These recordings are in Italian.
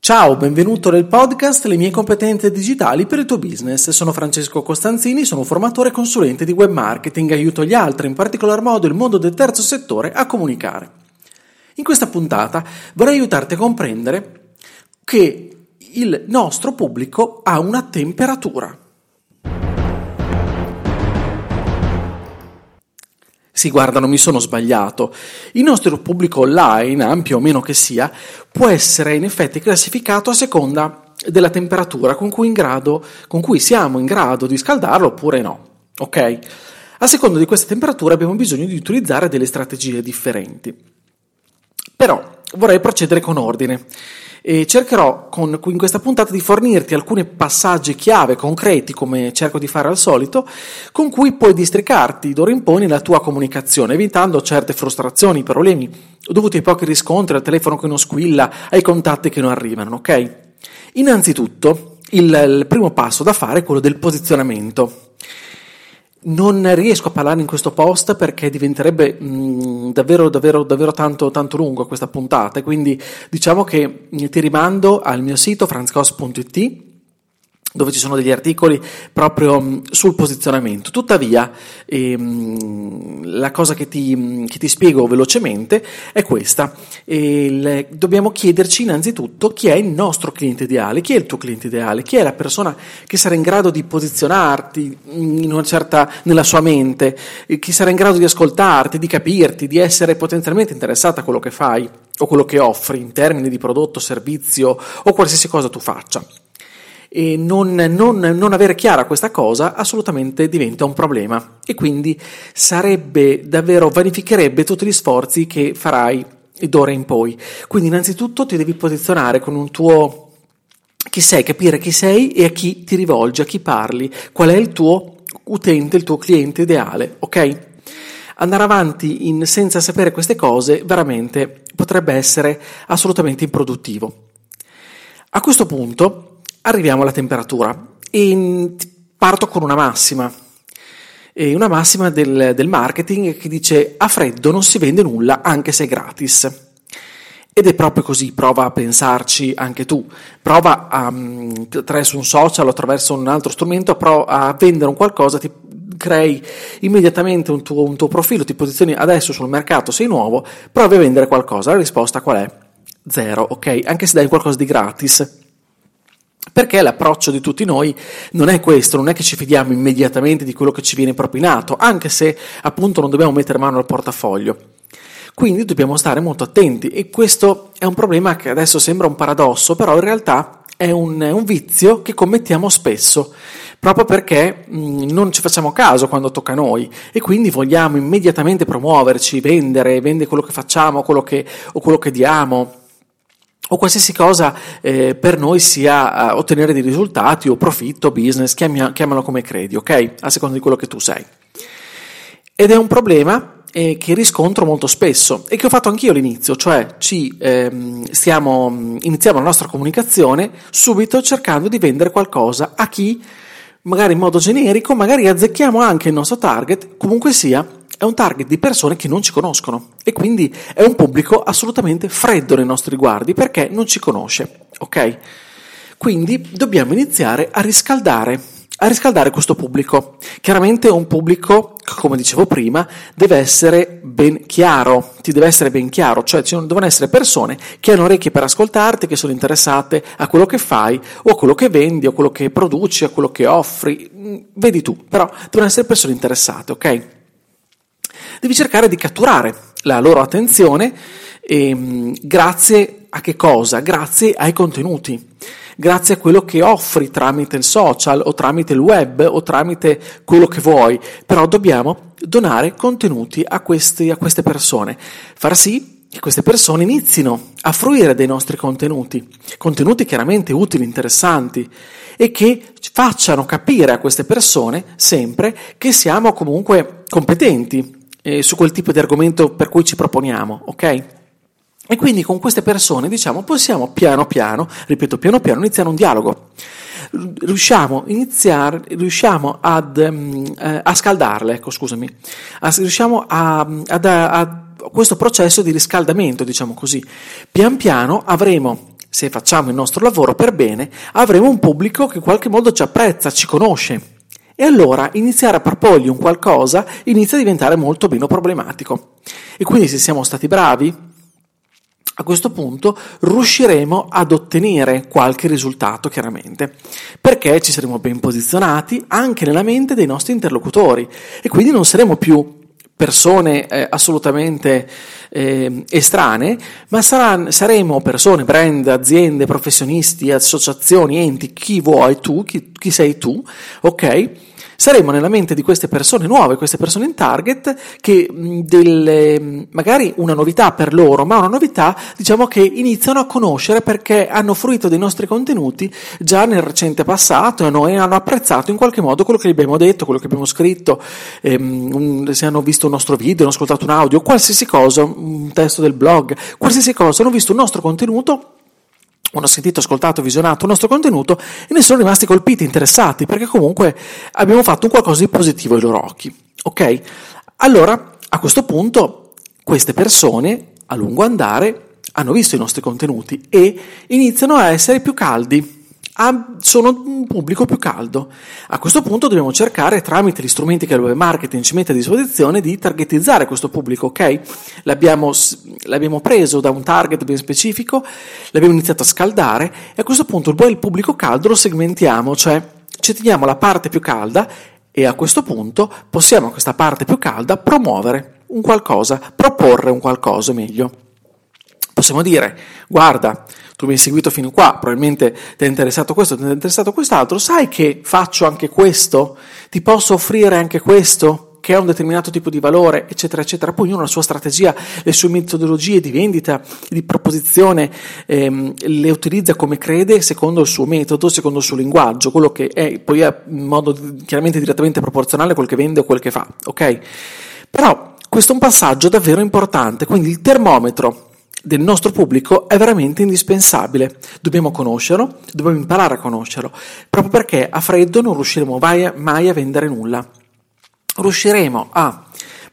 Ciao, benvenuto nel podcast Le mie competenze digitali per il tuo business. Sono Francesco Costanzini, sono formatore e consulente di web marketing, aiuto gli altri, in particolar modo il mondo del terzo settore, a comunicare. In questa puntata vorrei aiutarti a comprendere che il nostro pubblico ha una temperatura. Sì, guarda, non mi sono sbagliato. Il nostro pubblico online, ampio o meno che sia, può essere in effetti classificato a seconda della temperatura con cui, grado, con cui siamo in grado di scaldarlo oppure no. Ok? A seconda di questa temperatura abbiamo bisogno di utilizzare delle strategie differenti. Però vorrei procedere con ordine e cercherò con, in questa puntata di fornirti alcuni passaggi chiave concreti, come cerco di fare al solito, con cui puoi districarti d'ora in poi nella tua comunicazione, evitando certe frustrazioni, problemi dovuti ai pochi riscontri, al telefono che non squilla, ai contatti che non arrivano, ok? Innanzitutto, il, il primo passo da fare è quello del posizionamento. Non riesco a parlare in questo post perché diventerebbe mh, mm, davvero, davvero, davvero tanto, tanto lungo questa puntata, quindi diciamo che ti rimando al mio sito franzcos.it dove ci sono degli articoli proprio mm, sul posizionamento. Tuttavia, ehm, la cosa che ti, mm, che ti, spiego velocemente è questa. Il, dobbiamo chiederci innanzitutto chi è il nostro cliente ideale, chi è il tuo cliente ideale, chi è la persona che sarà in grado di posizionarti certa, nella sua mente, chi sarà in grado di ascoltarti, di capirti, di essere potenzialmente interessata a quello che fai o quello che offri in termini di prodotto, servizio o qualsiasi cosa tu faccia e non, non, non, avere chiara questa cosa assolutamente diventa un problema e quindi sarebbe davvero, vanificherebbe tutti gli sforzi che farai d'ora in poi. Quindi innanzitutto ti devi posizionare con un tuo chi sei, capire chi sei e a chi ti rivolgi, a chi parli, qual è il tuo utente, il tuo cliente ideale, ok? Andare avanti in, senza sapere queste cose veramente potrebbe essere assolutamente improduttivo. A questo punto arriviamo alla temperatura e parto con una massima. E una massima del, del marketing che dice a freddo non si vende nulla anche se è gratis. Ed è proprio così, prova a pensarci anche tu, prova a, mm, attraverso un social o attraverso un altro strumento a, vendere un qualcosa, ti crei immediatamente un tuo, un tuo, profilo, ti posizioni adesso sul mercato, sei nuovo, provi a vendere qualcosa. La risposta qual è? Zero, ok? Anche se dai qualcosa di gratis. Perché l'approccio di tutti noi non è questo, non è che ci fidiamo immediatamente di quello che ci viene propinato, anche se appunto non dobbiamo mettere mano al portafoglio. Quindi dobbiamo stare molto attenti e questo è un problema che adesso sembra un paradosso, però in realtà è un, è un vizio che commettiamo spesso, proprio perché mh, mm, non ci facciamo caso quando tocca a noi e quindi vogliamo immediatamente promuoverci, vendere, vendere quello che facciamo quello che, o quello che diamo o qualsiasi cosa eh, per noi sia uh, ottenere dei risultati o profitto, business, chiamia, chiamalo come credi, ok? A seconda di quello che tu sei. Ed è un problema eh, che riscontro molto spesso e che ho fatto anch'io all'inizio, cioè ci ehm, stiamo, iniziamo la nostra comunicazione subito cercando di vendere qualcosa a chi, magari in modo generico, magari azzecchiamo anche il nostro target, comunque sia, è un target di persone che non ci conoscono e quindi è un pubblico assolutamente freddo nei nostri riguardi perché non ci conosce, ok? Quindi dobbiamo iniziare a riscaldare, a riscaldare questo pubblico. Chiaramente un pubblico, come dicevo prima, deve essere ben chiaro, ti deve essere ben chiaro, cioè ci devono essere persone che hanno orecchie per ascoltarti, che sono interessate a quello che fai o a quello che vendi o a quello che produci, a quello che offri, mm, vedi tu, però devono essere persone interessate, ok? Devi cercare di catturare la loro attenzione e, grazie a che cosa? Grazie ai contenuti, grazie a quello che offri tramite il social o tramite il web o tramite quello che vuoi, però dobbiamo donare contenuti a, questi, a queste persone, far sì che queste persone inizino a fruire dei nostri contenuti, contenuti chiaramente utili, interessanti e che facciano capire a queste persone sempre che siamo comunque competenti eh, su quel tipo di argomento per cui ci proponiamo, ok? E quindi con queste persone, diciamo, possiamo piano piano, ripeto, piano piano iniziare un dialogo. Riusciamo, iniziare, riusciamo ad, um, eh, a scaldarle, ecco, scusami, a, riusciamo a, ad, a questo processo di riscaldamento, diciamo così. Pian piano avremo se facciamo il nostro lavoro per bene, avremo un pubblico che in qualche modo ci apprezza, ci conosce. E allora iniziare a proporgli un qualcosa inizia a diventare molto meno problematico. E quindi se siamo stati bravi, a questo punto riusciremo ad ottenere qualche risultato, chiaramente, perché ci saremo ben posizionati anche nella mente dei nostri interlocutori e quindi non saremo più persone eh, assolutamente eh, estranee, ma saranno, saremo persone, brand, aziende, professionisti, associazioni, enti, chi vuoi tu, chi, chi sei tu, ok? Saremo nella mente di queste persone nuove, queste persone in target, che delle, magari una novità per loro, ma una novità diciamo che iniziano a conoscere perché hanno fruito dei nostri contenuti già nel recente passato e noi hanno apprezzato in qualche modo quello che abbiamo detto, quello che abbiamo scritto, ehm, se hanno visto un nostro video, hanno ascoltato un audio, qualsiasi cosa, un testo del blog, qualsiasi cosa, hanno visto un nostro contenuto hanno sentito, ascoltato, visionato il nostro contenuto e ne sono rimasti colpiti, interessati, perché comunque abbiamo fatto un qualcosa di positivo ai loro occhi. Ok? Allora, a questo punto, queste persone, a lungo andare, hanno visto i nostri contenuti e iniziano a essere più caldi, sono un pubblico più caldo. A questo punto dobbiamo cercare, tramite gli strumenti che il web marketing ci mette a disposizione, di targetizzare questo pubblico, ok? L'abbiamo, l'abbiamo preso da un target ben specifico, l'abbiamo iniziato a scaldare e a questo punto il pubblico caldo lo segmentiamo, cioè ci teniamo la parte più calda e a questo punto possiamo a questa parte più calda promuovere un qualcosa, proporre un qualcosa meglio. Possiamo dire, guarda, tu mi hai seguito fino qua, probabilmente ti è interessato questo, ti è interessato quest'altro, sai che faccio anche questo? Ti posso offrire anche questo? Che ha un determinato tipo di valore, eccetera, eccetera. Poi ognuno ha la sua strategia, le sue metodologie di vendita, di proposizione, ehm, le utilizza come crede, secondo il suo metodo, secondo il suo linguaggio, quello che è poi è in modo chiaramente direttamente proporzionale a quel che vende o quel che fa, ok? Però questo è un passaggio davvero importante, quindi il termometro del nostro pubblico è veramente indispensabile. Dobbiamo conoscerlo, dobbiamo imparare a conoscerlo, proprio perché a freddo non riusciremo mai a vendere nulla. Riusciremo a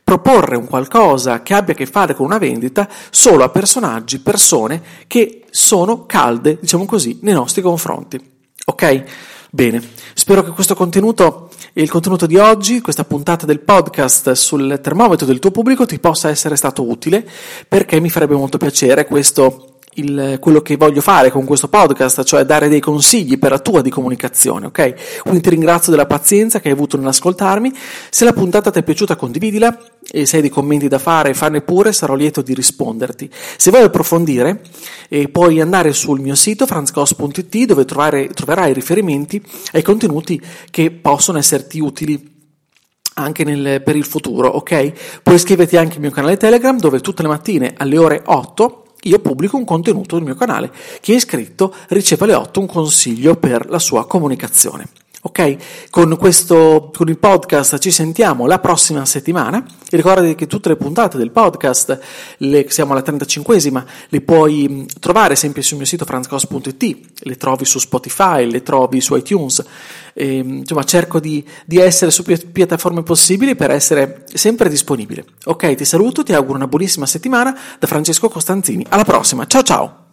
proporre un qualcosa che abbia a che fare con una vendita solo a personaggi, persone che sono calde, diciamo così, nei nostri confronti. Ok? Bene, spero che questo contenuto il contenuto di oggi, questa puntata del podcast sul termometro del tuo pubblico ti possa essere stato utile perché mi farebbe molto piacere questo il, quello che voglio fare con questo podcast, cioè dare dei consigli per la tua di comunicazione, ok? Quindi ti ringrazio della pazienza che hai avuto nell'ascoltarmi. Se la puntata ti è piaciuta, condividila e se hai dei commenti da fare, farne pure, sarò lieto di risponderti. Se vuoi approfondire, eh, puoi andare sul mio sito franzcos.it dove trovare, troverai riferimenti ai contenuti che possono esserti utili anche nel, per il futuro, ok? Puoi iscriverti anche al mio canale Telegram dove tutte le mattine alle ore 8 io pubblico un contenuto sul mio canale. Chi è iscritto riceve alle 8 un consiglio per la sua comunicazione. Ok? Con questo, con il podcast ci sentiamo la prossima settimana. Ricordati che tutte le puntate del podcast, le, siamo alla 35esima, le puoi trovare sempre sul mio sito franzcos.it, le trovi su Spotify, le trovi su iTunes. E, insomma, cerco di, di essere su più piattaforme possibili per essere sempre disponibile. Ok, ti saluto, ti auguro una buonissima settimana da Francesco Costanzini. Alla prossima, ciao ciao!